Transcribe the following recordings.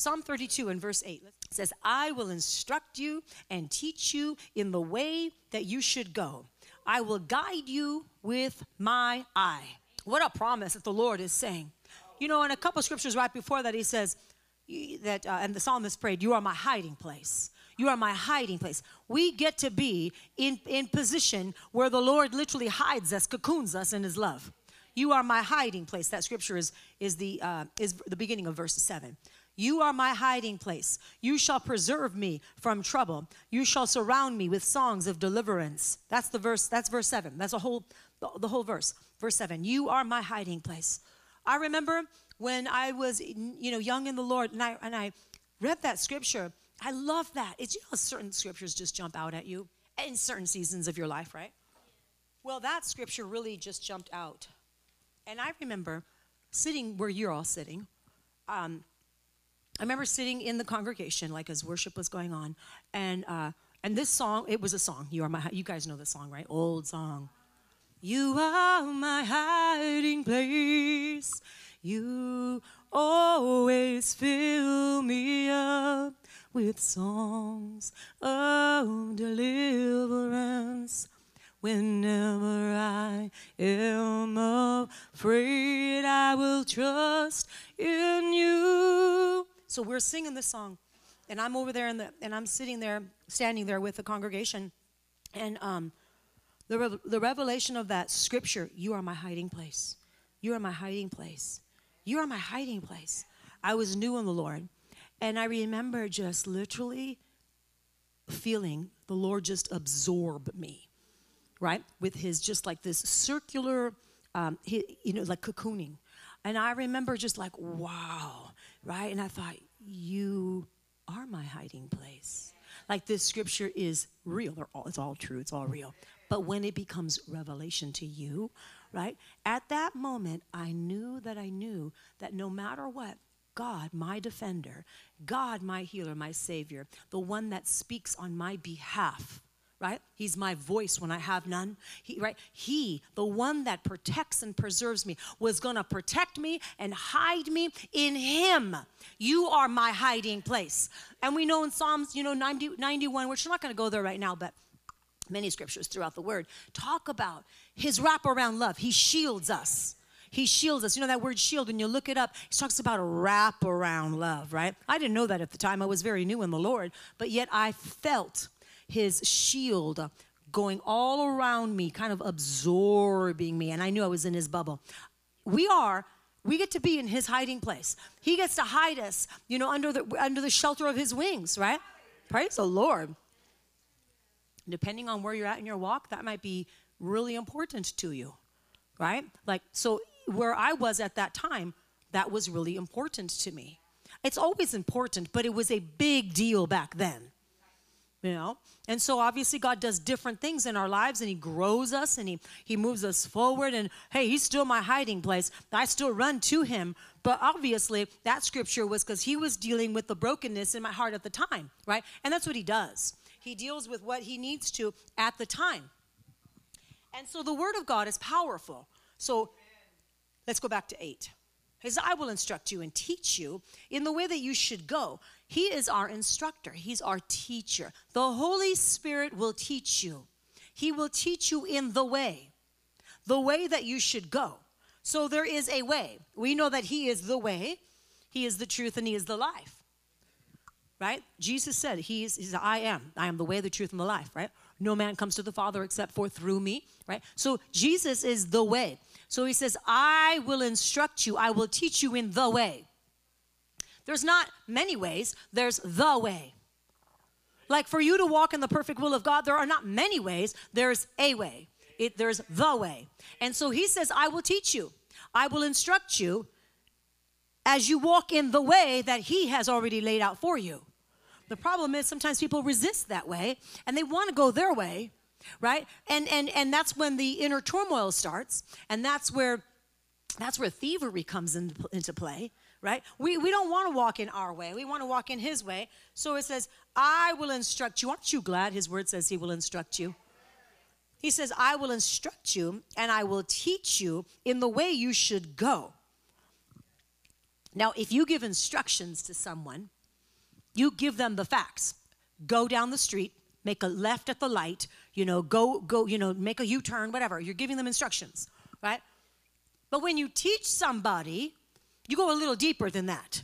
Psalm 32 and verse 8 says, I will instruct you and teach you in the way that you should go. I will guide you with my eye. What a promise that the Lord is saying. You know, in a couple scriptures right before that, he says, that, uh, and the psalmist prayed, You are my hiding place. You are my hiding place. We get to be in, in position where the Lord literally hides us, cocoons us in his love. You are my hiding place. That scripture is, is, the, uh, is the beginning of verse 7. You are my hiding place. You shall preserve me from trouble. You shall surround me with songs of deliverance. That's the verse, that's verse 7. That's a whole the, whole verse. Verse 7. You are my hiding place. I remember when I was you know young in the Lord and I and I read that scripture I love that. It's you know certain scriptures just jump out at you in certain seasons of your life, right? Well, that scripture really just jumped out. And I remember sitting where you're all sitting. Um, I remember sitting in the congregation, like as worship was going on, and uh, and this song, it was a song. You are my, you guys know the song, right? Old song. You are my hiding place. You always fill me up with songs of deliverance. Whenever I am afraid, I will trust in you. So we're singing this song, and I'm over there, in the, and I'm sitting there, standing there with the congregation, and um, the, the revelation of that scripture, you are my hiding place. You are my hiding place. You are my hiding place. I was new in the Lord. And I remember just literally feeling the Lord just absorb me, right? With his just like this circular, um, he, you know, like cocooning. And I remember just like, wow, right? And I thought, you are my hiding place. Like this scripture is real. All, it's all true. It's all real. But when it becomes revelation to you, right? At that moment, I knew that I knew that no matter what, God, my defender, God, my healer, my savior, the one that speaks on my behalf, right? He's my voice when I have none. He, right? He, the one that protects and preserves me, was going to protect me and hide me in him. You are my hiding place. And we know in Psalms, you know, 90, 91, which we're not going to go there right now, but many scriptures throughout the word talk about his wraparound love. He shields us. He shields us. You know that word shield, when you look it up, he talks about a wraparound love, right? I didn't know that at the time. I was very new in the Lord, but yet I felt his shield going all around me, kind of absorbing me, and I knew I was in his bubble. We are we get to be in his hiding place. He gets to hide us, you know, under the under the shelter of his wings, right? Praise the Lord. Depending on where you're at in your walk, that might be really important to you, right? Like so where I was at that time, that was really important to me. It's always important, but it was a big deal back then. You know? And so obviously God does different things in our lives and he grows us and he he moves us forward and hey, he's still my hiding place. I still run to him. But obviously that scripture was cuz he was dealing with the brokenness in my heart at the time, right? And that's what he does. He deals with what he needs to at the time. And so the word of God is powerful. So Let's go back to 8. He I will instruct you and teach you in the way that you should go. He is our instructor, He's our teacher. The Holy Spirit will teach you. He will teach you in the way, the way that you should go. So there is a way. We know that He is the way, He is the truth, and He is the life. Right? Jesus said, He is, He I am. I am the way, the truth, and the life, right? No man comes to the Father except for through me, right? So Jesus is the way. So he says, I will instruct you, I will teach you in the way. There's not many ways, there's the way. Like for you to walk in the perfect will of God, there are not many ways, there's a way. It, there's the way. And so he says, I will teach you, I will instruct you as you walk in the way that he has already laid out for you. The problem is sometimes people resist that way and they want to go their way right and and and that's when the inner turmoil starts and that's where that's where thievery comes in, into play right we we don't want to walk in our way we want to walk in his way so it says i will instruct you aren't you glad his word says he will instruct you he says i will instruct you and i will teach you in the way you should go Now, if you give instructions to someone, you give them the facts. Go down the street, make a left at the light, you know, go, go, you know, make a U turn, whatever. You're giving them instructions, right? But when you teach somebody, you go a little deeper than that,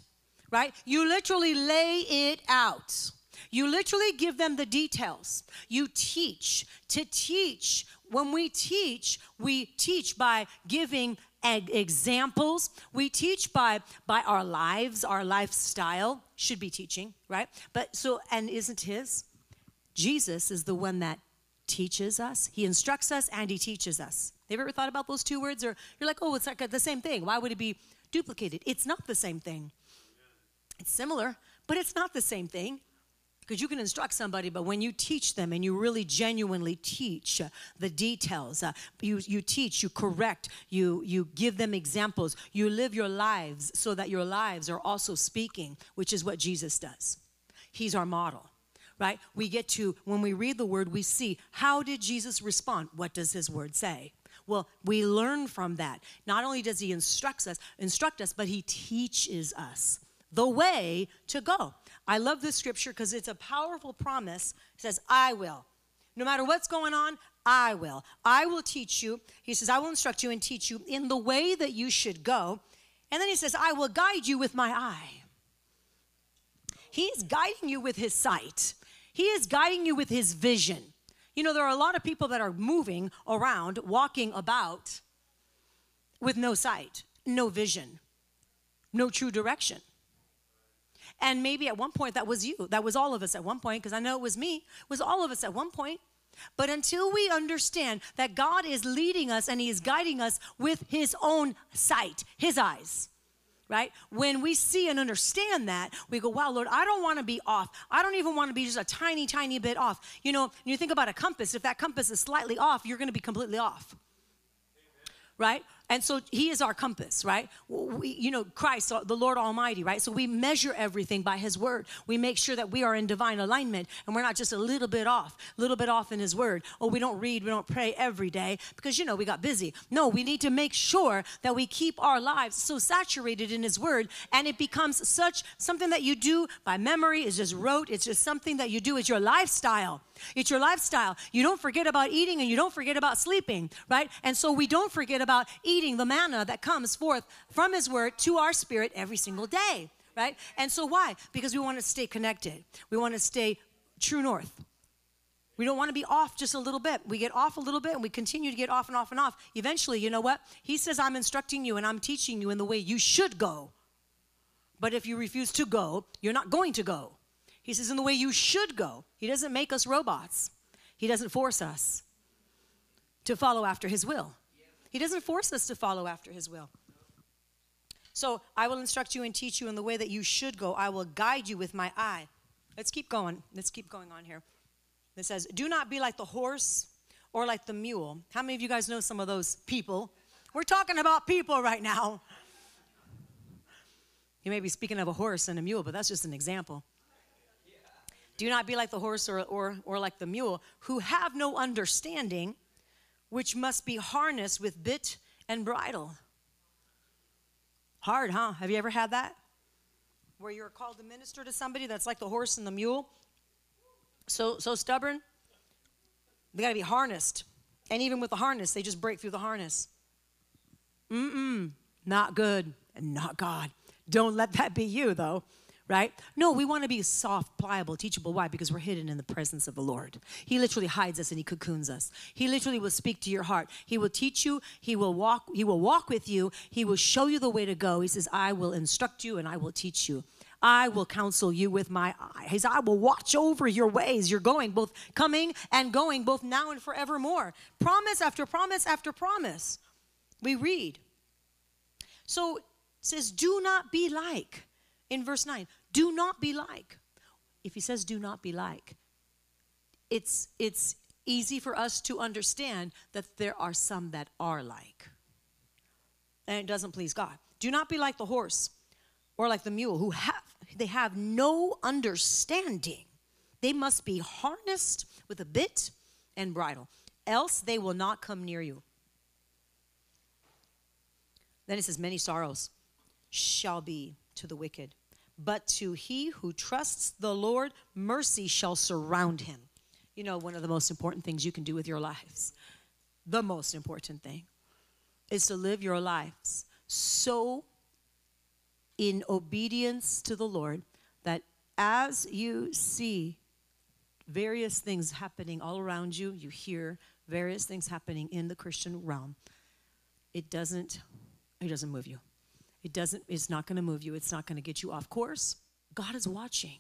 right? You literally lay it out. You literally give them the details. You teach. To teach, when we teach, we teach by giving examples. We teach by by our lives, our lifestyle should be teaching, right? But so and isn't his? Jesus is the one that teaches us. He instructs us and he teaches us. Have you ever thought about those two words? Or you're like, oh, it's like the same thing. Why would it be duplicated? It's not the same thing. It's similar, but it's not the same thing. Because you can instruct somebody, but when you teach them and you really genuinely teach uh, the details, uh, you, you teach, you correct, you, you give them examples, you live your lives so that your lives are also speaking, which is what Jesus does. He's our model right? We get to, when we read the word, we see how did Jesus respond? What does his word say? Well, we learn from that. Not only does he instruct us, instruct us, but he teaches us the way to go. I love this scripture because it's a powerful promise. It says, I will. No matter what's going on, I will. I will teach you. He says, I will instruct you and teach you in the way that you should go. And then he says, I will guide you with my eye. He's guiding you with his sight, he is guiding you with his vision. You know, there are a lot of people that are moving around, walking about with no sight, no vision, no true direction. And maybe at one point that was you. That was all of us at one point, because I know it was me. It was all of us at one point. But until we understand that God is leading us and He is guiding us with His own sight, His eyes, right? When we see and understand that, we go, wow, Lord, I don't want to be off. I don't even want to be just a tiny, tiny bit off. You know, you think about a compass, if that compass is slightly off, you're going to be completely off, right? And so he is our compass, right? We, you know, Christ, uh, the Lord Almighty, right? So we measure everything by his word. We make sure that we are in divine alignment and we're not just a little bit off, a little bit off in his word. Oh, we don't read, we don't pray every day because, you know, we got busy. No, we need to make sure that we keep our lives so saturated in his word and it becomes such something that you do by memory, is just rote, it's just something that you do, it's your lifestyle. It's your lifestyle. You don't forget about eating and you don't forget about sleeping, right? And so we don't forget about eating the manna that comes forth from His Word to our spirit every single day, right? And so why? Because we want to stay connected. We want to stay true north. We don't want to be off just a little bit. We get off a little bit and we continue to get off and off and off. Eventually, you know what? He says, I'm instructing you and I'm teaching you in the way you should go. But if you refuse to go, you're not going to go. He says, in the way you should go. He doesn't make us robots, He doesn't force us to follow after His will. He doesn't force us to follow after His will. So I will instruct you and teach you in the way that you should go. I will guide you with my eye. Let's keep going. Let's keep going on here. It says, Do not be like the horse or like the mule. How many of you guys know some of those people? We're talking about people right now. You may be speaking of a horse and a mule, but that's just an example. Do not be like the horse or, or, or like the mule, who have no understanding, which must be harnessed with bit and bridle. Hard, huh? Have you ever had that? Where you're called to minister to somebody that's like the horse and the mule? So, so stubborn? They got to be harnessed. And even with the harness, they just break through the harness. Mm-mm, not good and not God. Don't let that be you, though right? No, we want to be soft, pliable, teachable. Why? Because we're hidden in the presence of the Lord. He literally hides us and he cocoons us. He literally will speak to your heart. He will teach you, he will walk, he will walk with you, he will show you the way to go. He says, I will instruct you and I will teach you. I will counsel you with my eye. Says, I will watch over your ways. You're going, both coming and going, both now and forevermore. Promise after promise after promise. We read. So it says, do not be like in verse 9 do not be like. If he says do not be like it's it's easy for us to understand that there are some that are like. And it doesn't please god. Do not be like the horse or like the mule who have they have no understanding. They must be harnessed with a bit and bridle else they will not come near you. Then it says many sorrows shall be to the wicked, but to he who trusts the Lord, mercy shall surround him. You know, one of the most important things you can do with your lives, the most important thing, is to live your lives so in obedience to the Lord that as you see various things happening all around you, you hear various things happening in the Christian realm, it doesn't it doesn't move you. It doesn't it's not going to move you. It's not going to get you off course. God is watching.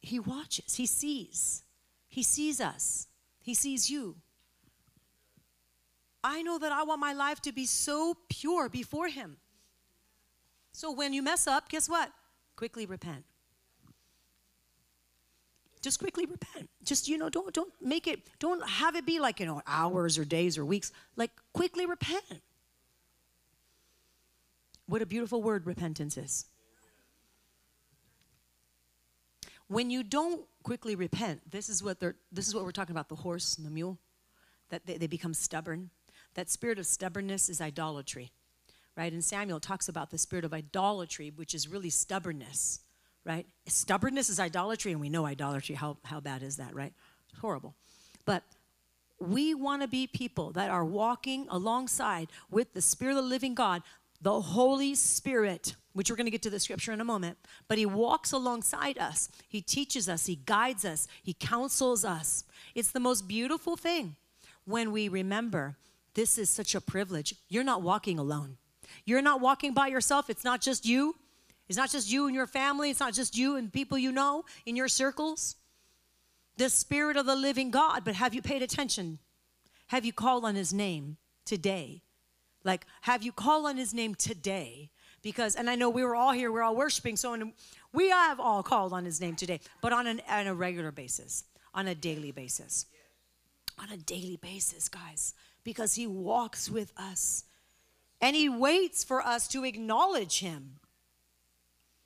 He watches. He sees. He sees us. He sees you. I know that I want my life to be so pure before him. So when you mess up, guess what? Quickly repent just quickly repent just you know don't don't make it don't have it be like you know hours or days or weeks like quickly repent what a beautiful word repentance is when you don't quickly repent this is what they're this is what we're talking about the horse and the mule that they, they become stubborn that spirit of stubbornness is idolatry right and samuel talks about the spirit of idolatry which is really stubbornness right? Stubbornness is idolatry, and we know idolatry. How, how bad is that, right? It's horrible. But we want to be people that are walking alongside with the Spirit of the living God, the Holy Spirit, which we're going to get to the scripture in a moment. But He walks alongside us, He teaches us, He guides us, He counsels us. It's the most beautiful thing when we remember this is such a privilege. You're not walking alone. You're not walking by yourself. It's not just you. It's not just you and your family, it's not just you and people you know in your circles. The Spirit of the living God, but have you paid attention? Have you called on His name today? Like, have you called on His name today? Because, and I know we were all here, we're all worshiping, so we have all called on His name today, but on, an, on a regular basis, on a daily basis. On a daily basis, guys, because He walks with us and He waits for us to acknowledge Him.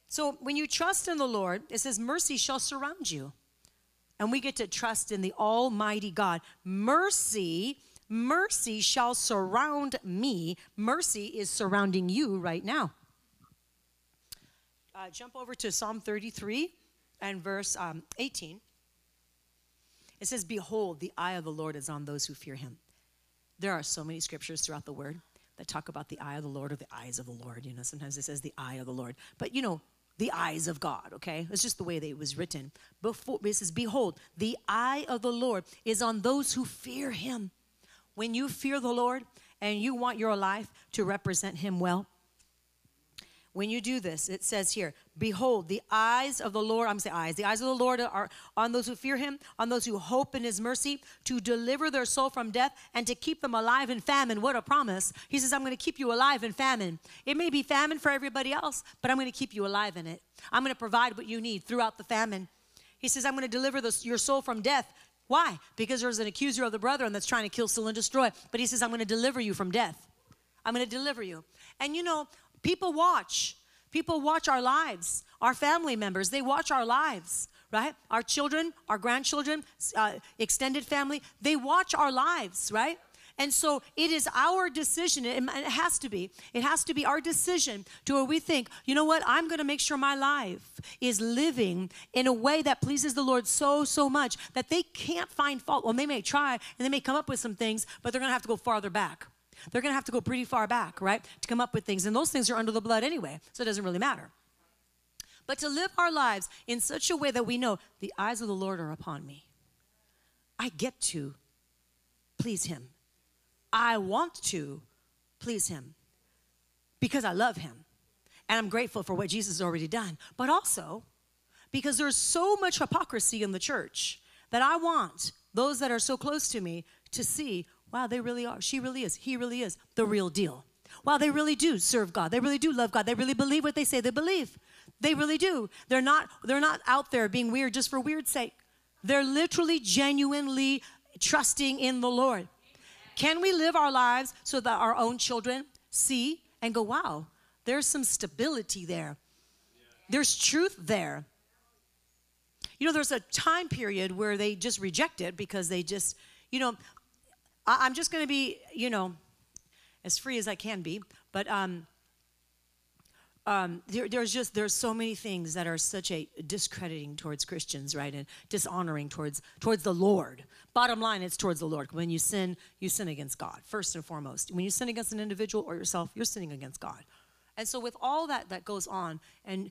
So when you trust in the Lord, it says, mercy shall surround you. And we get to trust in the Almighty God. Mercy, mercy shall surround me. Mercy is surrounding you right now. Uh, jump over to Psalm 33 and verse um, 18. It says, Behold, the eye of the Lord is on those who fear him. There are so many scriptures throughout the word that talk about the eye of the Lord or the eyes of the Lord. You know, sometimes it says the eye of the Lord. But you know, the eyes of God, okay? It's just the way that it was written. Before it says, Behold, the eye of the Lord is on those who fear him. When you fear the Lord and you want your life to represent him well, when you do this, it says here, Behold, the eyes of the Lord, I'm saying eyes, the eyes of the Lord are on those who fear him, on those who hope in his mercy, to deliver their soul from death and to keep them alive in famine. What a promise. He says, I'm going to keep you alive in famine. It may be famine for everybody else, but I'm going to keep you alive in it. I'm going to provide what you need throughout the famine. He says, I'm going to deliver your soul from death. Why? Because there's an accuser of the brethren that's trying to kill, steal, and destroy. But he says, I'm going to deliver you from death. I'm going to deliver you. And you know, People watch. People watch our lives. Our family members, they watch our lives, right? Our children, our grandchildren, uh, extended family, they watch our lives, right? And so it is our decision, it has to be, it has to be our decision to where we think, you know what, I'm gonna make sure my life is living in a way that pleases the Lord so, so much that they can't find fault. Well, they may try and they may come up with some things, but they're gonna have to go farther back. They're going to have to go pretty far back, right, to come up with things. And those things are under the blood anyway, so it doesn't really matter. But to live our lives in such a way that we know the eyes of the Lord are upon me. I get to please Him. I want to please Him because I love Him. And I'm grateful for what Jesus has already done. But also because there's so much hypocrisy in the church that I want those that are so close to me to see wow, they really are. She really is. He really is the real deal. Wow, they really do serve God. They really do love God. They really believe what they say they believe. They really do. They're not they're not out there being weird just for weird's sake. They're literally genuinely trusting in the Lord. Can we live our lives so that our own children see and go, wow, there's some stability there. There's truth there. You know, there's a time period where they just reject it because they just, you know, I, am just going to be, you know, as free as I can be. But um, um, there, there's just there's so many things that are such a discrediting towards Christians, right, and dishonoring towards towards the Lord. Bottom line, it's towards the Lord. When you sin, you sin against God first and foremost. When you sin against an individual or yourself, you're sinning against God. And so, with all that that goes on, and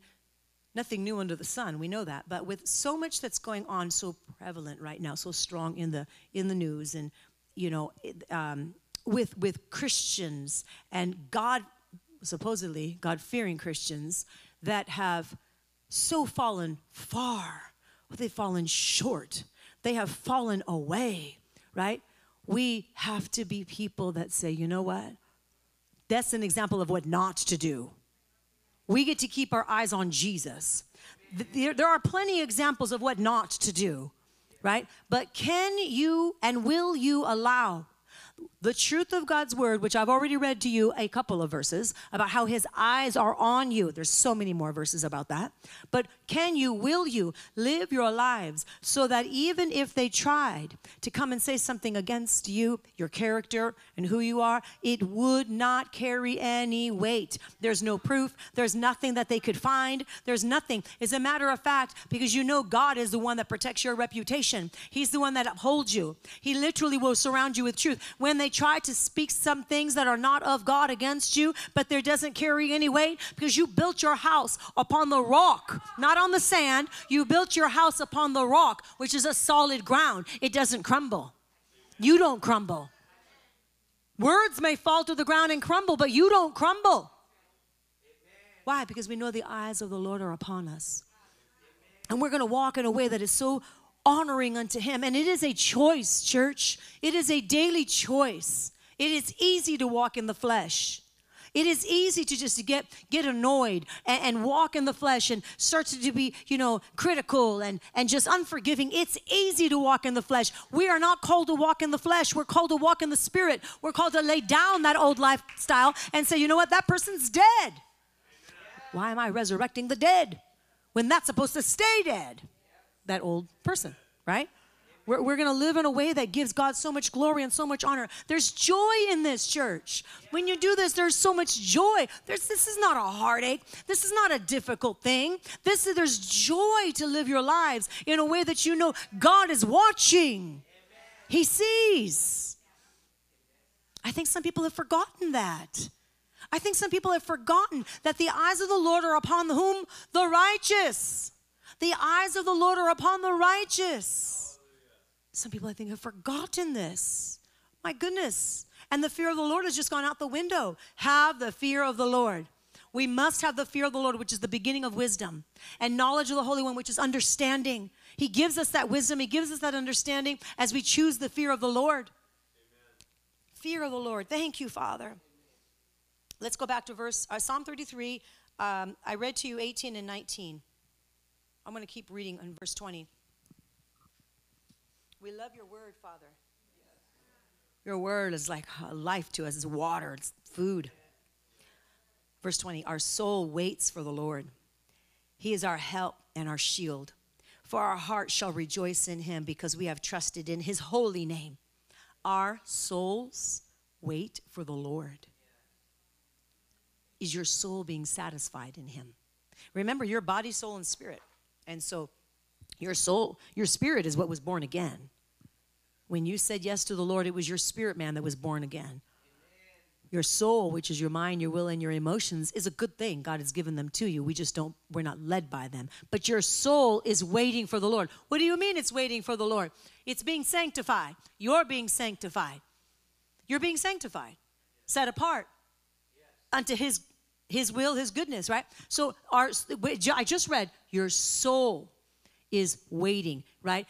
nothing new under the sun, we know that. But with so much that's going on, so prevalent right now, so strong in the in the news, and you know, um, with with Christians and God supposedly God fearing Christians that have so fallen far, they've fallen short, they have fallen away, right? We have to be people that say, you know what? That's an example of what not to do. We get to keep our eyes on Jesus. There, are plenty of examples of what not to do, right? But can you and will you allow the truth of God's word, which I've already read to you a couple of verses about how his eyes are on you. There's so many more verses about that. But can you, will you live your lives so that even if they tried to come and say something against you, your character, and who you are, it would not carry any weight? There's no proof. There's nothing that they could find. There's nothing. As a matter of fact, because you know God is the one that protects your reputation, He's the one that upholds you. He literally will surround you with truth. When they try to speak some things that are not of God against you, but there doesn't carry any weight because you built your house upon the rock, not on the sand. You built your house upon the rock, which is a solid ground. It doesn't crumble. You don't crumble. Words may fall to the ground and crumble, but you don't crumble. Why? Because we know the eyes of the Lord are upon us. And we're going to walk in a way that is so honoring unto him. And it is a choice, church. It is a daily choice. It is easy to walk in the flesh. It is easy to just get get annoyed and, and, walk in the flesh and start to be, you know, critical and, and just unforgiving. It's easy to walk in the flesh. We are not called to walk in the flesh. We're called to walk in the spirit. We're called to lay down that old lifestyle and say, you know what, that person's dead. Why am I resurrecting the dead when that's supposed to stay dead? That old person, right? We're, we're going to live in a way that gives God so much glory and so much honor. There's joy in this church. When you do this, there's so much joy. There's, this is not a heartache. This is not a difficult thing. This is, there's joy to live your lives in a way that you know God is watching. He sees. I think some people have forgotten that. I think some people have forgotten that the eyes of the Lord are upon whom? The righteous. The eyes of the Lord are upon the righteous. Some people, I think, have forgotten this. My goodness. And the fear of the Lord has just gone out the window. Have the fear of the Lord. We must have the fear of the Lord, which is the beginning of wisdom, and knowledge of the Holy One, which is understanding. He gives us that wisdom, He gives us that understanding as we choose the fear of the Lord. Amen. Fear of the Lord. Thank you, Father. Let's go back to verse uh, Psalm 33. Um, I read to you 18 and 19. I'm going to keep reading in verse 20. We love your word, Father. Your word is like life to us, it's water, it's food. Verse 20 Our soul waits for the Lord. He is our help and our shield. For our heart shall rejoice in him because we have trusted in his holy name. Our souls wait for the Lord. Is your soul being satisfied in him? Remember, your body, soul, and spirit and so your soul, your spirit is what was born again. When you said yes to the Lord, it was your spirit man that was born again. Your soul, which is your mind, your will, and your emotions, is a good thing. God has given them to you. We just don't, we're not led by them. But your soul is waiting for the Lord. What do you mean it's waiting for the Lord? It's being sanctified. You're being sanctified. You're being sanctified, set apart unto His his will, his goodness, right? So our I just read your soul is waiting, right?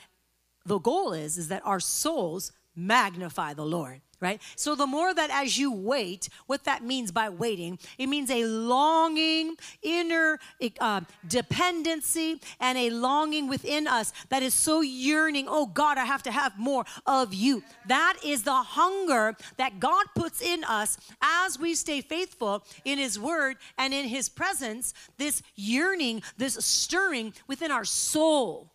The goal is is that our souls magnify the Lord right? So the more that as you wait, what that means by waiting, it means a longing, inner uh, dependency, and a longing within us that is so yearning. Oh God, I have to have more of you. That is the hunger that God puts in us as we stay faithful in His Word and in His presence. This yearning, this stirring within our soul.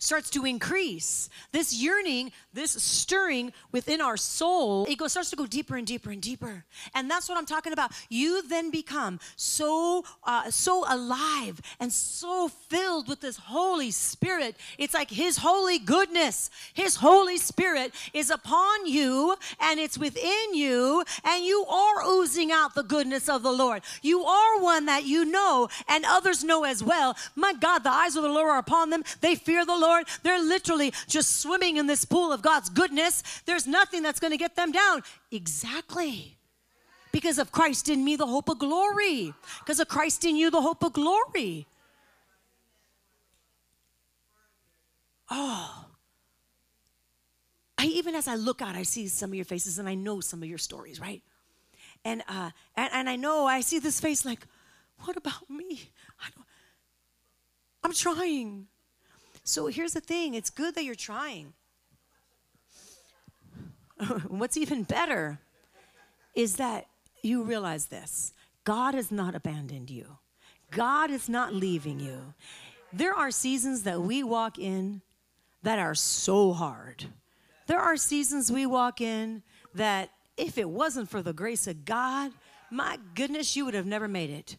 Starts to increase. This yearning, this stirring within our soul, it goes, starts to go deeper and deeper and deeper. And that's what I'm talking about. You then become so uh, so alive and so filled with this Holy Spirit. It's like His holy goodness, His Holy Spirit is upon you and it's within you, and you are oozing out the goodness of the Lord. You are one that you know, and others know as well. My God, the eyes of the Lord are upon them. They fear the Lord. Lord, they're literally just swimming in this pool of God's goodness. There's nothing that's going to get them down. Exactly. Because of Christ in me, the hope of glory. Because of Christ in you, the hope of glory. Oh. I, even as I look out, I see some of your faces and I know some of your stories, right? And, uh, and, and I know I see this face like, what about me? I don't, I'm trying. So here's the thing it's good that you're trying. What's even better is that you realize this God has not abandoned you, God is not leaving you. There are seasons that we walk in that are so hard. There are seasons we walk in that if it wasn't for the grace of God, my goodness, you would have never made it.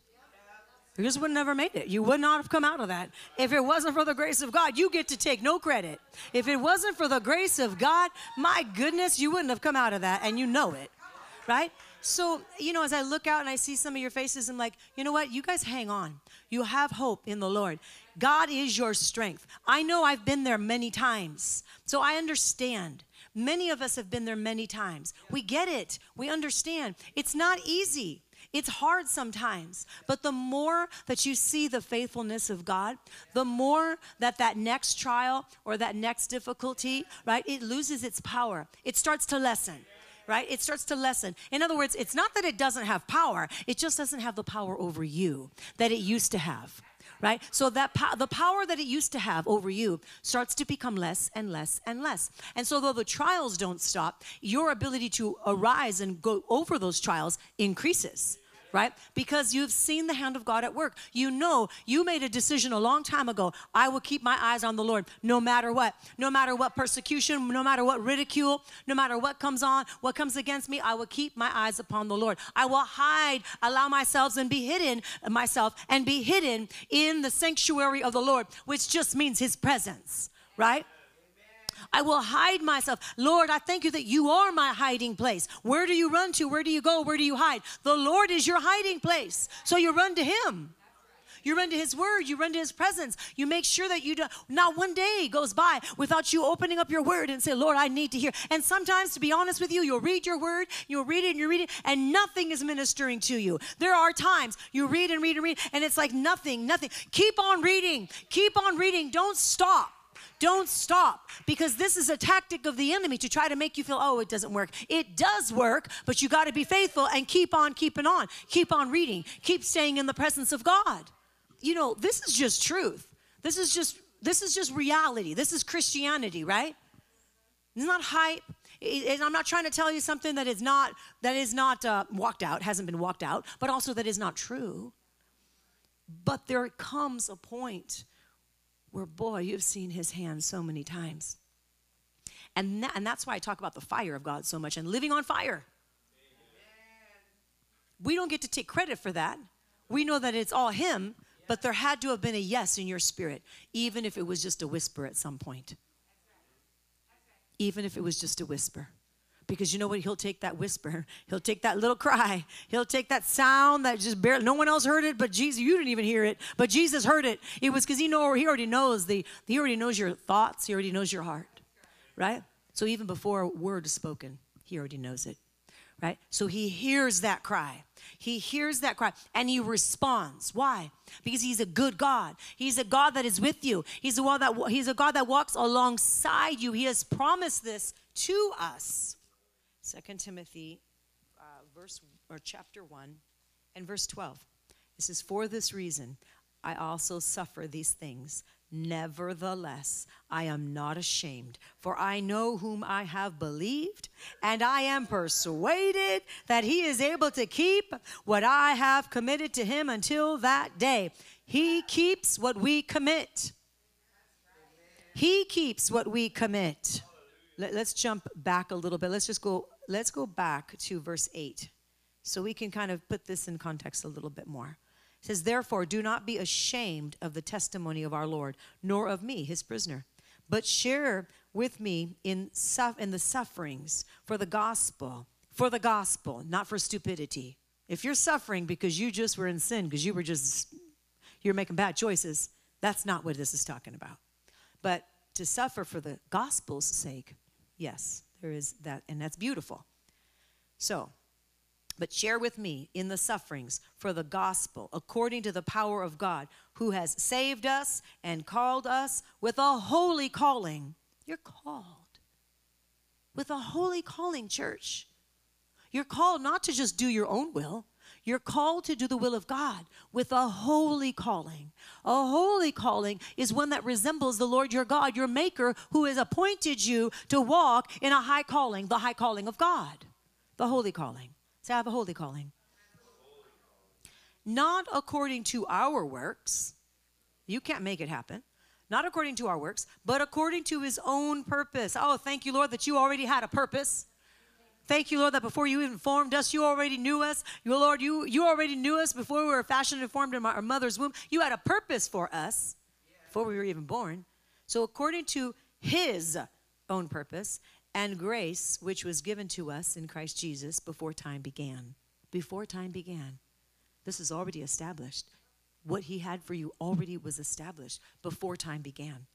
You just would never made it. You would not have come out of that. If it wasn't for the grace of God, you get to take no credit. If it wasn't for the grace of God, my goodness, you wouldn't have come out of that, and you know it, right? So, you know, as I look out and I see some of your faces, I'm like, you know what? You guys hang on. You have hope in the Lord. God is your strength. I know I've been there many times, so I understand. Many of us have been there many times. We get it. We understand. It's not easy. It's hard sometimes, but the more that you see the faithfulness of God, the more that that next trial or that next difficulty, right, it loses its power. It starts to lessen right? It starts to lessen. In other words, it's not that it doesn't have power, it just doesn't have the power over you that it used to have. Right? So that po- the power that it used to have over you starts to become less and less and less. And so though the trials don't stop, your ability to arise and go over those trials increases right? Because you've seen the hand of God at work. You know, you made a decision a long time ago. I will keep my eyes on the Lord no matter what. No matter what persecution, no matter what ridicule, no matter what comes on, what comes against me, I will keep my eyes upon the Lord. I will hide, allow myself and be hidden myself and be hidden in the sanctuary of the Lord, which just means his presence, right? I will hide myself. Lord, I thank you that you are my hiding place. Where do you run to? Where do you go? Where do you hide? The Lord is your hiding place. So you run to him. You run to his word, you run to his presence. You make sure that you do not one day goes by without you opening up your word and say, Lord, I need to hear. And sometimes, to be honest with you, you'll read your word, you'll read it and you read it, and nothing is ministering to you. There are times you read and read and read, and it's like nothing, nothing. Keep on reading, keep on reading. Don't stop. Don't stop because this is a tactic of the enemy to try to make you feel, oh, it doesn't work. It does work, but you got to be faithful and keep on keeping on. Keep on reading. Keep staying in the presence of God. You know, this is just truth. This is just this is just reality. This is Christianity, right? It's not hype. It, I'm not trying to tell you something that is not that is not uh, walked out, hasn't been walked out, but also that is not true. But there comes a point where, boy, you've seen his hand so many times. And, that, and that's why I talk about the fire of God so much and living on fire. We don't get to take credit for that. We know that it's all him, but there had to have been a yes in your spirit, even if it was just a whisper at some point. Even if it was just a whisper. Because you know what? He'll take that whisper. He'll take that little cry. He'll take that sound that just barely, no one else heard it, but Jesus, you didn't even hear it, but Jesus heard it. It was because he know he already knows the, he already knows your thoughts. He already knows your heart, right? So even before a word is spoken, he already knows it, right? So he hears that cry. He hears that cry and he responds. Why? Because he's a good God. He's a God that is with you. He's a God that he's a God that walks alongside you. He has promised this to us. Second Timothy, uh, verse or chapter one, and verse twelve. This is for this reason I also suffer these things. Nevertheless, I am not ashamed, for I know whom I have believed, and I am persuaded that he is able to keep what I have committed to him until that day. He keeps what we commit. He keeps what we commit. Let, us jump back a little bit. Let's just go, let's go back to verse 8 so we can kind of put this in context a little bit more. It says, Therefore, do not be ashamed of the testimony of our Lord, nor of me, his prisoner, but share with me in, in the sufferings for the gospel, for the gospel, not for stupidity. If you're suffering because you just were in sin, because you were just, you're making bad choices, that's not what this is talking about. But to suffer for the gospel's sake, yes, there is that, and that's beautiful. So, but share with me in the sufferings for the gospel, according to the power of God, who has saved us and called us with a holy calling. You're called with a holy calling, church. You're called not to just do your own will, you're called to do the will of God with a holy calling. A holy calling is one that resembles the Lord your God, your Maker, who has appointed you to walk in a high calling, the high calling of God, the holy calling. Say, I have a holy calling. Not according to our works. You can't make it happen. Not according to our works, but according to his own purpose. Oh, thank you, Lord, that you already had a purpose. Thank you, Lord, that before you even formed us, you already knew us. You, Lord, you, you already knew us before we were fashioned and formed in our mother's womb. You had a purpose for us before we were even born. So, according to His own purpose and grace, which was given to us in Christ Jesus before time began. Before time began. This is already established. What He had for you already was established before time began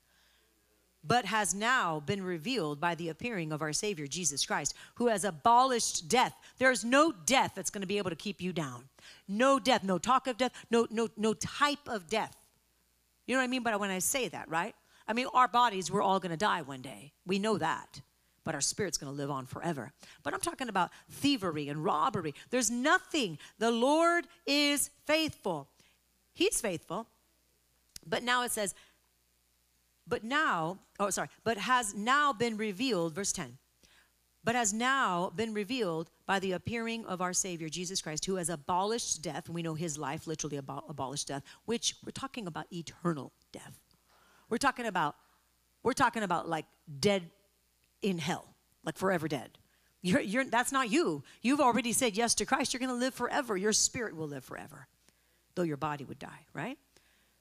but has now been revealed by the appearing of our Savior, Jesus Christ, who has abolished death. There's no death that's going to be able to keep you down. No death, no talk of death, no, no, no type of death. You know what I mean? But when I say that, right? I mean, our bodies, we're all going to die one day. We know that. But our spirit's going to live on forever. But I'm talking about thievery and robbery. There's nothing. The Lord is faithful. He's faithful. But now it says, but now, oh, sorry, but has now been revealed, verse 10, but has now been revealed by the appearing of our Savior, Jesus Christ, who has abolished death. We know his life literally abolished death, which we're talking about eternal death. We're talking about, we're talking about like dead in hell, like forever dead. You're, you're, that's not you. You've already said yes to Christ. You're going to live forever. Your spirit will live forever, though your body would die, right?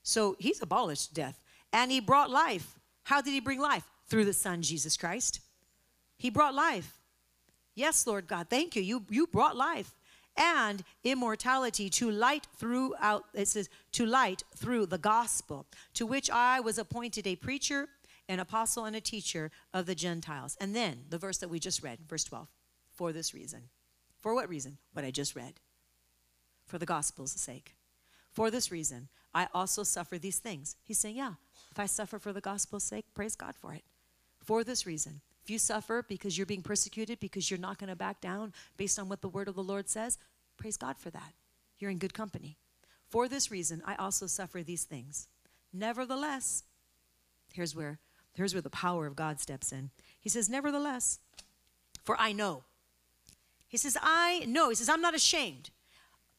So he's abolished death and he brought life. How did he bring life? Through the Son, Jesus Christ. He brought life. Yes, Lord God, thank you. You, you brought life and immortality to light throughout, it says, to light through the gospel, to which I was appointed a preacher, an apostle, and a teacher of the Gentiles. And then the verse that we just read, verse 12, for this reason. For what reason? What I just read. For the gospel's sake. For this reason, I also suffer these things. He's saying, yeah, if I suffer for the gospel's sake, praise God for it. For this reason, if you suffer because you're being persecuted, because you're not going to back down based on what the word of the Lord says, praise God for that. You're in good company. For this reason, I also suffer these things. Nevertheless, here's where here's where the power of God steps in. He says, "Nevertheless, for I know." He says, "I know." He says, "I'm not ashamed."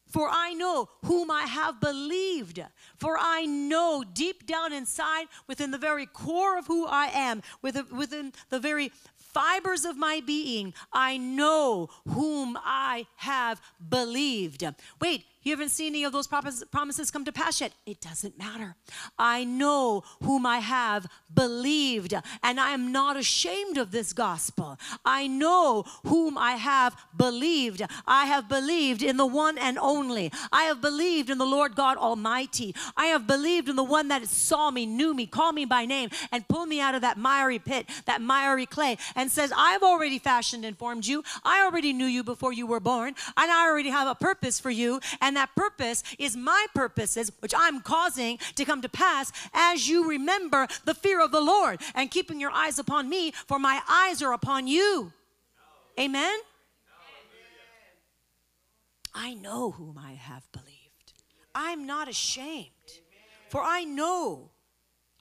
For I know whom I have believed. For I know deep down inside, within the very core of who I am, within the very fibers of my being, I know whom I have believed. Wait, you haven't seen any of those promises come to pass yet. It doesn't matter. I know whom I have believed, and I am not ashamed of this gospel. I know whom I have believed. I have believed in the one and only. I have believed in the Lord God Almighty. I have believed in the one that saw me, knew me, called me by name, and pulled me out of that miry pit, that miry clay, and says, I've already fashioned and formed you. I already knew you before you were born, and I already have a purpose for you. And that purpose is my purposes, which I'm causing to come to pass as you remember the fear of the Lord and keeping your eyes upon me, for my eyes are upon you. Amen? I know whom I have believed. I'm not ashamed, for I know.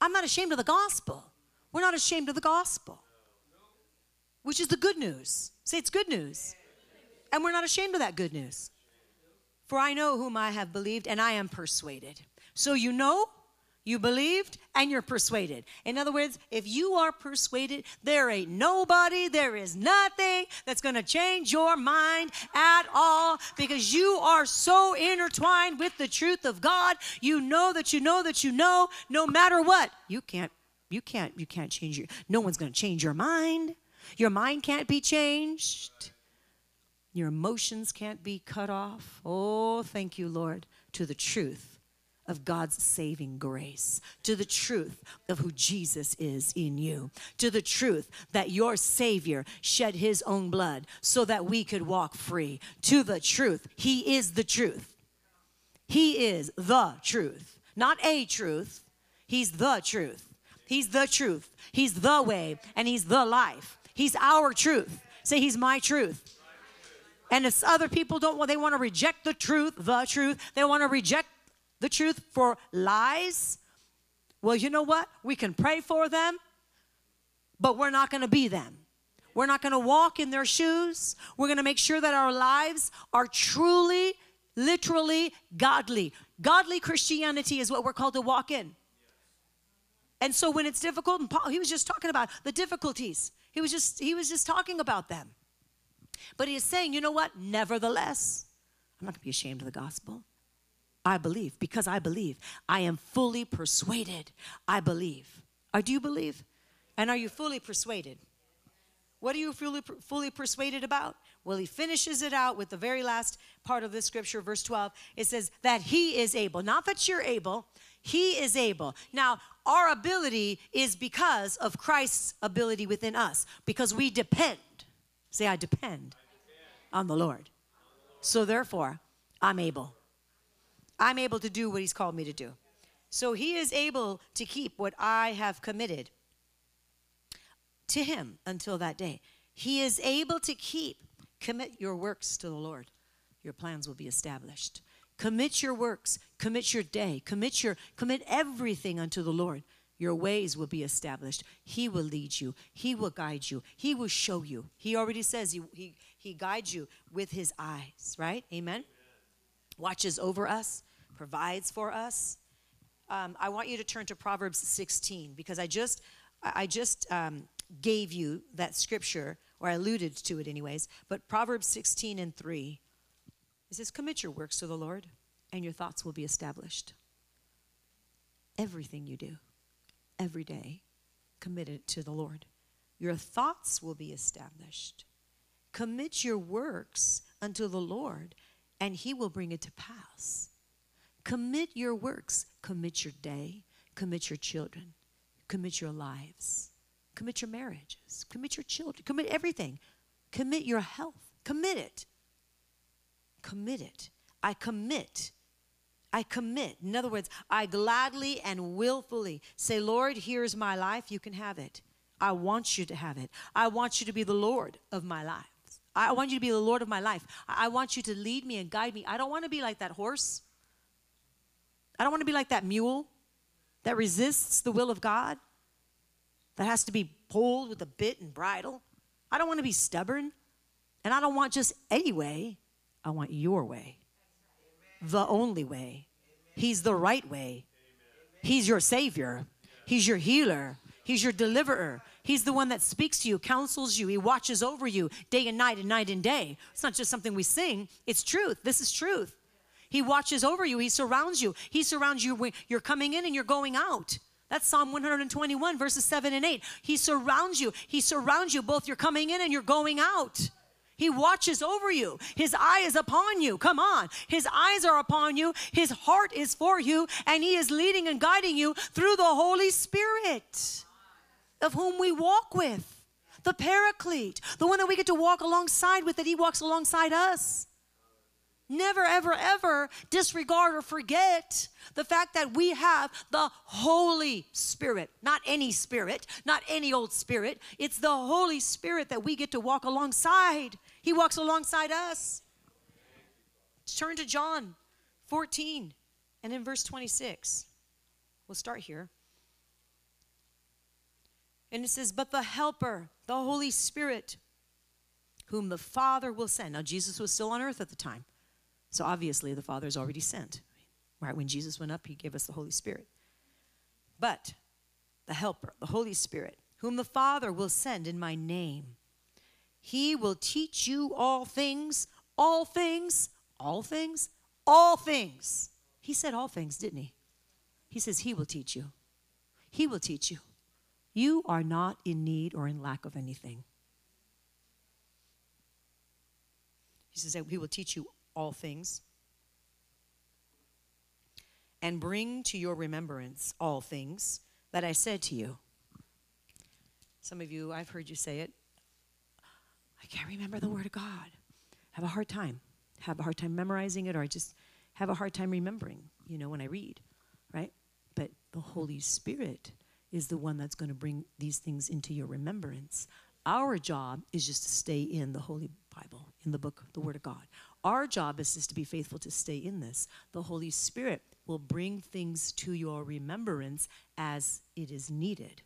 I'm not ashamed of the gospel. We're not ashamed of the gospel, which is the good news. Say it's good news. And we're not ashamed of that good news. For I know whom I have believed, and I am persuaded. So you know, You believed and you're persuaded. In other words, if you are persuaded, there ain't nobody, there is nothing that's going to change your mind at all because you are so intertwined with the truth of God. You know that you know that you know no matter what. You can't you can't you can't change your no one's going to change your mind. Your mind can't be changed. Your emotions can't be cut off. Oh, thank you, Lord, to the truth of God's saving grace, to the truth of who Jesus is in you, to the truth that your Savior shed his own blood so that we could walk free, to the truth. He is the truth. He is the truth, not a truth. He's the truth. He's the truth. He's the way and He's the life. He's our truth. Say, He's my truth. And if other people don't want, they want to reject the truth, the truth, they want to reject the truth for lies, well, you know what? We can pray for them, but we're not going to be them. We're not going to walk in their shoes. We're going to make sure that our lives are truly, literally godly. Godly Christianity is what we're called to walk in. And so when it's difficult, and Paul, he was just talking about the difficulties. He was just he was just talking about them. But he is saying, you know what? Nevertheless, I'm not going to be ashamed of the gospel. I believe. Because I believe. I am fully persuaded. I believe. Or do you believe? And are you fully persuaded? What are you fully, fully persuaded about? Well, he finishes it out with the very last part of this scripture, verse 12. It says that he is able. Not that you're able, he is able. Now, our ability is because of Christ's ability within us, because we depend. Say, I depend, on the Lord. So, therefore, I'm able. I'm able to do what He's called me to do. So He is able to keep what I have committed to Him until that day. He is able to keep. Commit your works to the Lord, your plans will be established. Commit your works, commit your day, commit your commit everything unto the Lord. Your ways will be established. He will lead you. He will guide you. He will show you. He already says he, he, he guides you with his eyes, right? Amen? watches over us, provides for us. Um, I want you to turn to Proverbs 16 because I just, I just um, gave you that scripture, or I alluded to it anyways. But Proverbs 16 and 3, it says, Commit your works to the Lord, and your thoughts will be established. Everything you do, every day, commit it to the Lord. Your thoughts will be established. Commit your works unto the Lord, and he will bring it to pass. Commit your works, commit your day, commit your children, commit your lives, commit your marriages, commit your children, commit everything. Commit your health, commit it. Commit it. I commit. I commit. In other words, I gladly and willfully say, Lord, here's my life. You can have it. I want you to have it. I want you to be the Lord of my life. I want you to be the Lord of my life. I want you to lead me and guide me. I don't want to be like that horse. I don't want to be like that mule that resists the will of God, that has to be pulled with a bit and bridle. I don't want to be stubborn. And I don't want just any way. I want your way, the only way. He's the right way. He's your Savior, He's your healer, He's your deliverer. He's the one that speaks to you, counsels you, He watches over you day and night and night and day. It's not just something we sing, it's truth. This is truth. He watches over you, He surrounds you. He surrounds you when you're coming in and you're going out. That's Psalm 121, verses 7 and 8. He surrounds you. He surrounds you both you're coming in and you're going out. He watches over you. His eye is upon you. Come on. His eyes are upon you. His heart is for you. And He is leading and guiding you through the Holy Spirit of whom we walk with, the paraclete, the one that we get to walk alongside with, that he walks alongside us. Never, ever, ever disregard or forget the fact that we have the Holy Spirit, not any spirit, not any old spirit. It's the Holy Spirit that we get to walk alongside. He walks alongside us. Turn to John 14 and in verse 26. We'll start here. And it says, But the Helper, the Holy Spirit, whom the Father will send. Now, Jesus was still on earth at the time. So obviously, the Father is already sent. Right? When Jesus went up, he gave us the Holy Spirit. But the Helper, the Holy Spirit, whom the Father will send in my name, he will teach you all things, all things, all things, all things. He said all things, didn't he? He says he will teach you. He will teach you. You are not in need or in lack of anything. He says that he will teach you all things and bring to your remembrance all things that I said to you. Some of you, I've heard you say it. I can't remember the word of God. Have a hard time. Have a hard time memorizing it, or I just have a hard time remembering, you know, when I read, right? But the Holy Spirit is the one that's going to bring these things into your remembrance. Our job is just to stay in the Holy Bible, in the book, the Word of God. Our job is just to be faithful to stay in this. The Holy Spirit will bring things to your remembrance as it is needed,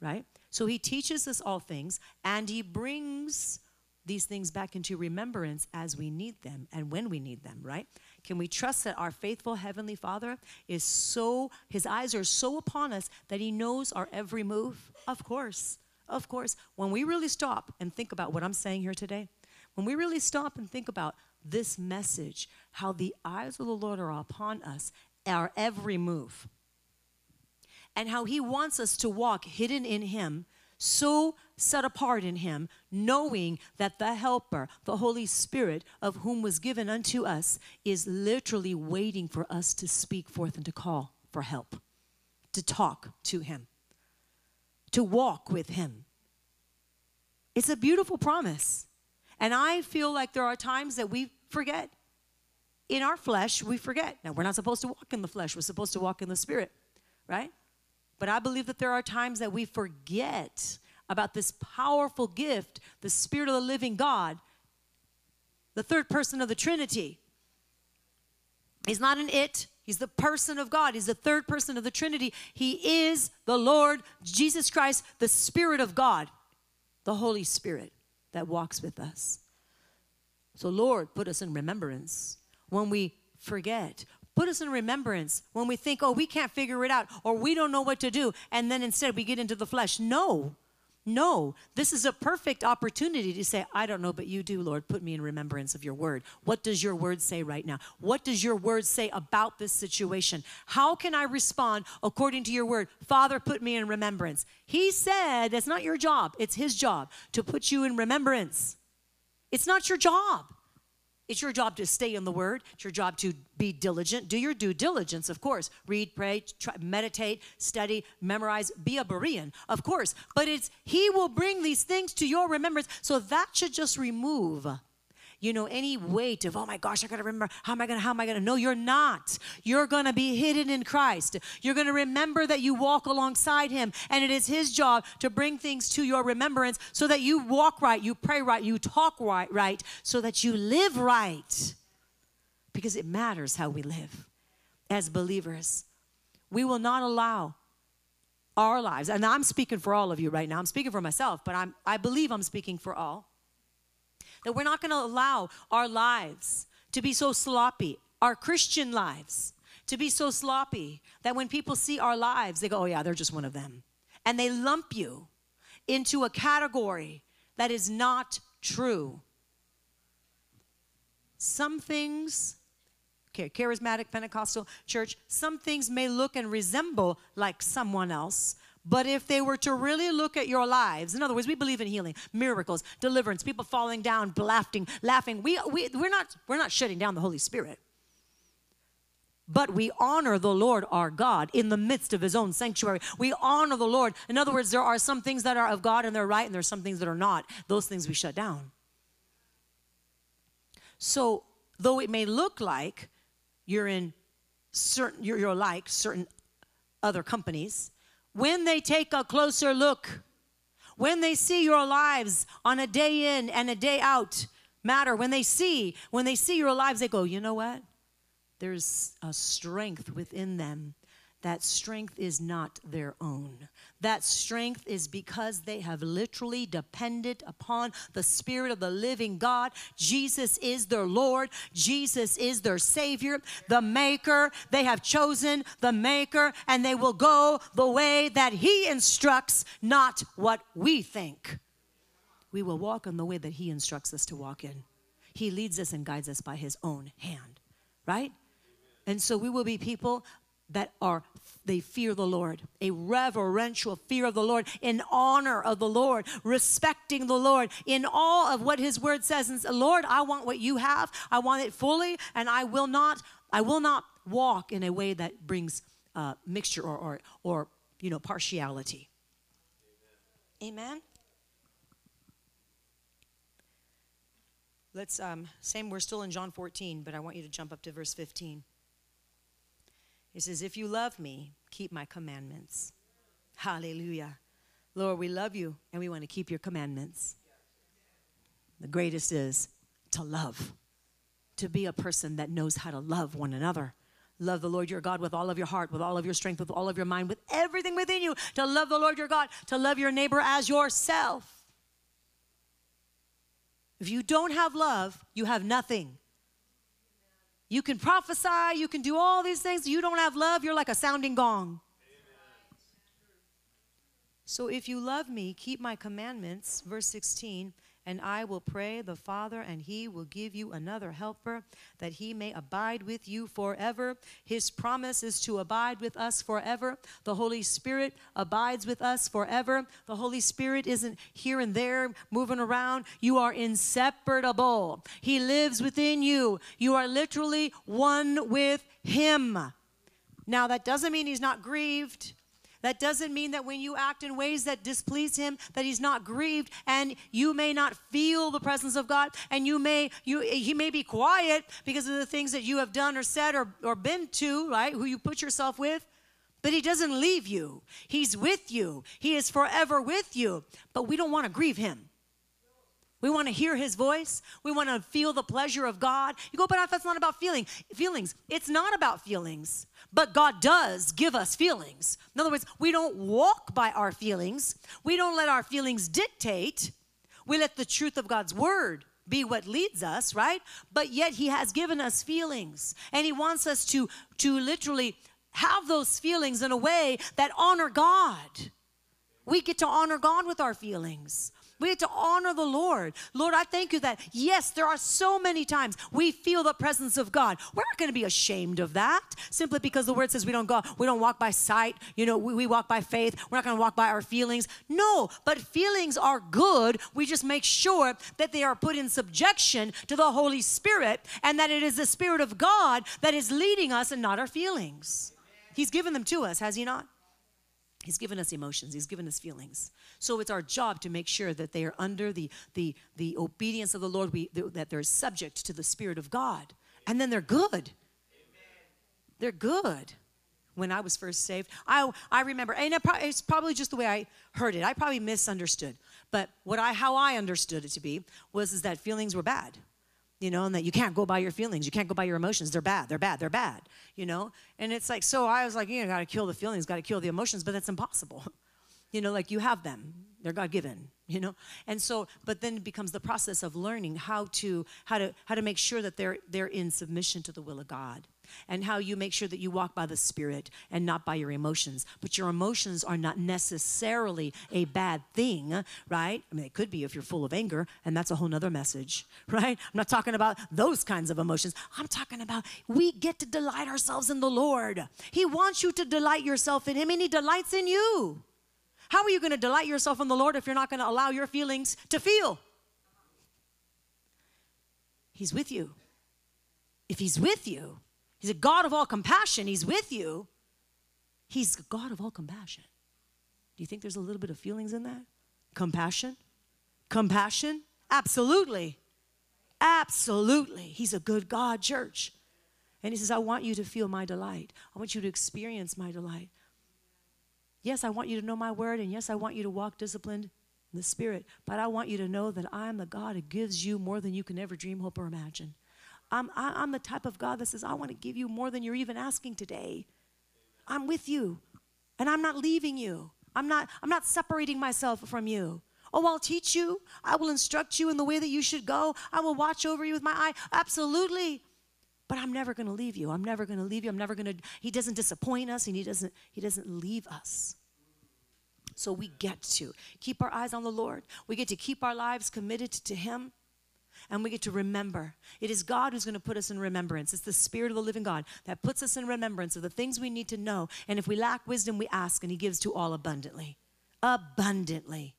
right? So he teaches us all things and he brings these things back into remembrance as we need them and when we need them, right? Can we trust that our faithful Heavenly Father is so, his eyes are so upon us that he knows our every move? Of course, of course. When we really stop and think about what I'm saying here today, when we really stop and think about this message, how the eyes of the Lord are upon us, our every move, and how he wants us to walk hidden in him so set apart in him, knowing that the Helper, the Holy Spirit, of whom was given unto us, is literally waiting for us to speak forth and to call for help, to talk to him, to walk with him. It's a beautiful promise. And I feel like there are times that we forget. In our flesh, we forget. Now, we're not supposed to walk in the flesh, we're supposed to walk in the spirit, right? But I believe that there are times that we forget about this powerful gift, the Spirit of the living God, the third person of the Trinity. He's not an it, He's the person of God. He's the third person of the Trinity. He is the Lord Jesus Christ, the Spirit of God, the Holy Spirit that walks with us. So, Lord, put us in remembrance when we forget. Put us in remembrance when we think, oh, we can't figure it out or we don't know what to do. And then instead we get into the flesh. No, no, this is a perfect opportunity to say, I don't know, but you do, Lord. Put me in remembrance of your word. What does your word say right now? What does your word say about this situation? How can I respond according to your word? Father, put me in remembrance. He said, that's not your job, it's his job to put you in remembrance. It's not your job. It's your job to stay in the Word. It's your job to be diligent. Do your due diligence, of course. Read, pray, try, meditate, study, memorize, be a Berean, of course. But it's He will bring these things to your remembrance. So that should just remove you know, any weight of, oh my gosh, I gotta remember, how am I gonna, how am I gonna? No, you're not. You're gonna be hidden in Christ. You're gonna remember that you walk alongside Him, and it is His job to bring things to your remembrance so that you walk right, you pray right, you talk right, right, so that you live right. Because it matters how we live as believers. We will not allow our lives, and I'm speaking for all of you right now. I'm speaking for myself, but I'm, I believe I'm speaking for all that we're not going to allow our lives to be so sloppy, our Christian lives to be so sloppy that when people see our lives, they go, oh, yeah, they're just one of them. And they lump you into a category that is not true. Some things, okay, charismatic Pentecostal church, some things may look and resemble like someone else, but if they were to really look at your lives, in other words, we believe in healing, miracles, deliverance, people falling down, laughing, laughing. We, we, we're, not, we're not shutting down the Holy Spirit. But we honor the Lord our God in the midst of his own sanctuary. We honor the Lord. In other words, there are some things that are of God and they're right, and there's some things that are not. Those things we shut down. So, though it may look like you're in certain, you're, you're like certain other companies, when they take a closer look, when they see your lives on a day in and a day out matter, when they see, when they see your lives, they go, you know what? There's a strength within them that strength is not their own. That strength is because they have literally depended upon the Spirit of the living God. Jesus is their Lord, Jesus is their Savior, the Maker. They have chosen the Maker, and they will go the way that He instructs, not what we think. We will walk in the way that He instructs us to walk in. He leads us and guides us by His own hand, right? And so we will be people that are they fear the Lord, a reverential fear of the Lord, in honor of the Lord, respecting the Lord, in awe of what His Word says. And say, Lord, I want what you have. I want it fully, and I will not. I will not walk in a way that brings uh, mixture or, or or you know partiality. Amen. Amen? Let's um, same. We're still in John 14, but I want you to jump up to verse 15. He says, If you love me, keep my commandments. Hallelujah. Lord, we love you and we want to keep your commandments. The greatest is to love, to be a person that knows how to love one another. Love the Lord your God with all of your heart, with all of your strength, with all of your mind, with everything within you. To love the Lord your God, to love your neighbor as yourself. If you don't have love, you have nothing. You can prophesy, you can do all these things. You don't have love, you're like a sounding gong. So if you love me, keep my commandments. Verse 16 and I will pray the Father, and he will give you another helper, that he may abide with you forever. His promise is to abide with us forever. The Holy Spirit abides with us forever. The Holy Spirit isn't here and there moving around. You are inseparable. He lives within you. You are literally one with him. Now, that doesn't mean he's not grieved. That doesn't mean that when you act in ways that displease him, that he's not grieved and you may not feel the presence of God and you may you he may be quiet because of the things that you have done or said or, or been to, right? Who you put yourself with. But he doesn't leave you. He's with you. He is forever with you. But we don't want to grieve him. We want to hear his voice. We want to feel the pleasure of God. You go, but that's not about feeling. Feelings. It's not about feelings. But God does give us feelings. In other words, we don't walk by our feelings, we don't let our feelings dictate. We let the truth of God's word be what leads us, right? But yet he has given us feelings and he wants us to to literally have those feelings in a way that honor God. We get to honor God with our feelings. We have to honor the Lord. Lord, I thank you that, yes, there are so many times we feel the presence of God. We're not going to be ashamed of that simply because the word says we don't go, we don't walk by sight, you know, we, we walk by faith. We're not going to walk by our feelings. No, but feelings are good. We just make sure that they are put in subjection to the Holy Spirit and that it is the Spirit of God that is leading us and not our feelings. He's given them to us, has He not? He's given us emotions, He's given us feelings. So it's our job to make sure that they are under the, the, the obedience of the Lord, we, that they're subject to the Spirit of God. And then they're good. They're good. When I was first saved, I, I remember, and it's probably just the way I heard it. I probably misunderstood. But what I, how I understood it to be was is that feelings were bad you know, and that you can't go by your feelings, you can't go by your emotions. They're bad, they're bad, they're bad, you know? And it's like, so I was like, you know, gotta kill the feelings, gotta kill the emotions, but that's impossible. you know, like you have them, they're God given, you know? And so, but then it becomes the process of learning how to, how to, how to make sure that they're, they're in submission to the will of God and how you make sure that you walk by the Spirit and not by your emotions. But your emotions are not necessarily a bad thing, right? I mean, it could be if you're full of anger, and that's a whole nother message, right? I'm not talking about those kinds of emotions. I'm talking about we get to delight ourselves in the Lord. He wants you to delight yourself in Him, and He delights in you. How are you going to delight yourself in the Lord if you're not going to allow your feelings to feel? He's with you. If He's with you, He's a God of all compassion. He's with you. He's God of all compassion. Do you think there's a little bit of feelings in that? Compassion? Compassion? Absolutely. Absolutely. He's a good God, church. And he says, I want you to feel my delight. I want you to experience my delight. Yes, I want you to know my word, and yes, I want you to walk disciplined in the spirit, but I want you to know that I am the God who gives you more than you can ever dream, hope, or imagine. I'm, I, am the type of God that says, I want to give you more than you're even asking today. I'm with you and I'm not leaving you. I'm not I'm not separating myself from you. Oh, I'll teach you. I will instruct you in the way that you should go. I will watch over you with my eye. Absolutely. But I'm never going to leave you. I'm never going to leave you. I'm never going to He doesn't disappoint us and he doesn't he doesn't leave us. So we get to keep our eyes on the Lord. We get to keep our lives committed to him and we get to remember. It is God who's going to put us in remembrance. It's the Spirit of the living God that puts us in remembrance of the things we need to know. And if we lack wisdom, we ask, and He gives to all abundantly. Abundantly.